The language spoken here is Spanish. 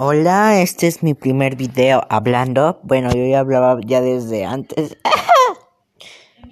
Hola, este es mi primer video hablando. Bueno, yo ya hablaba ya desde antes.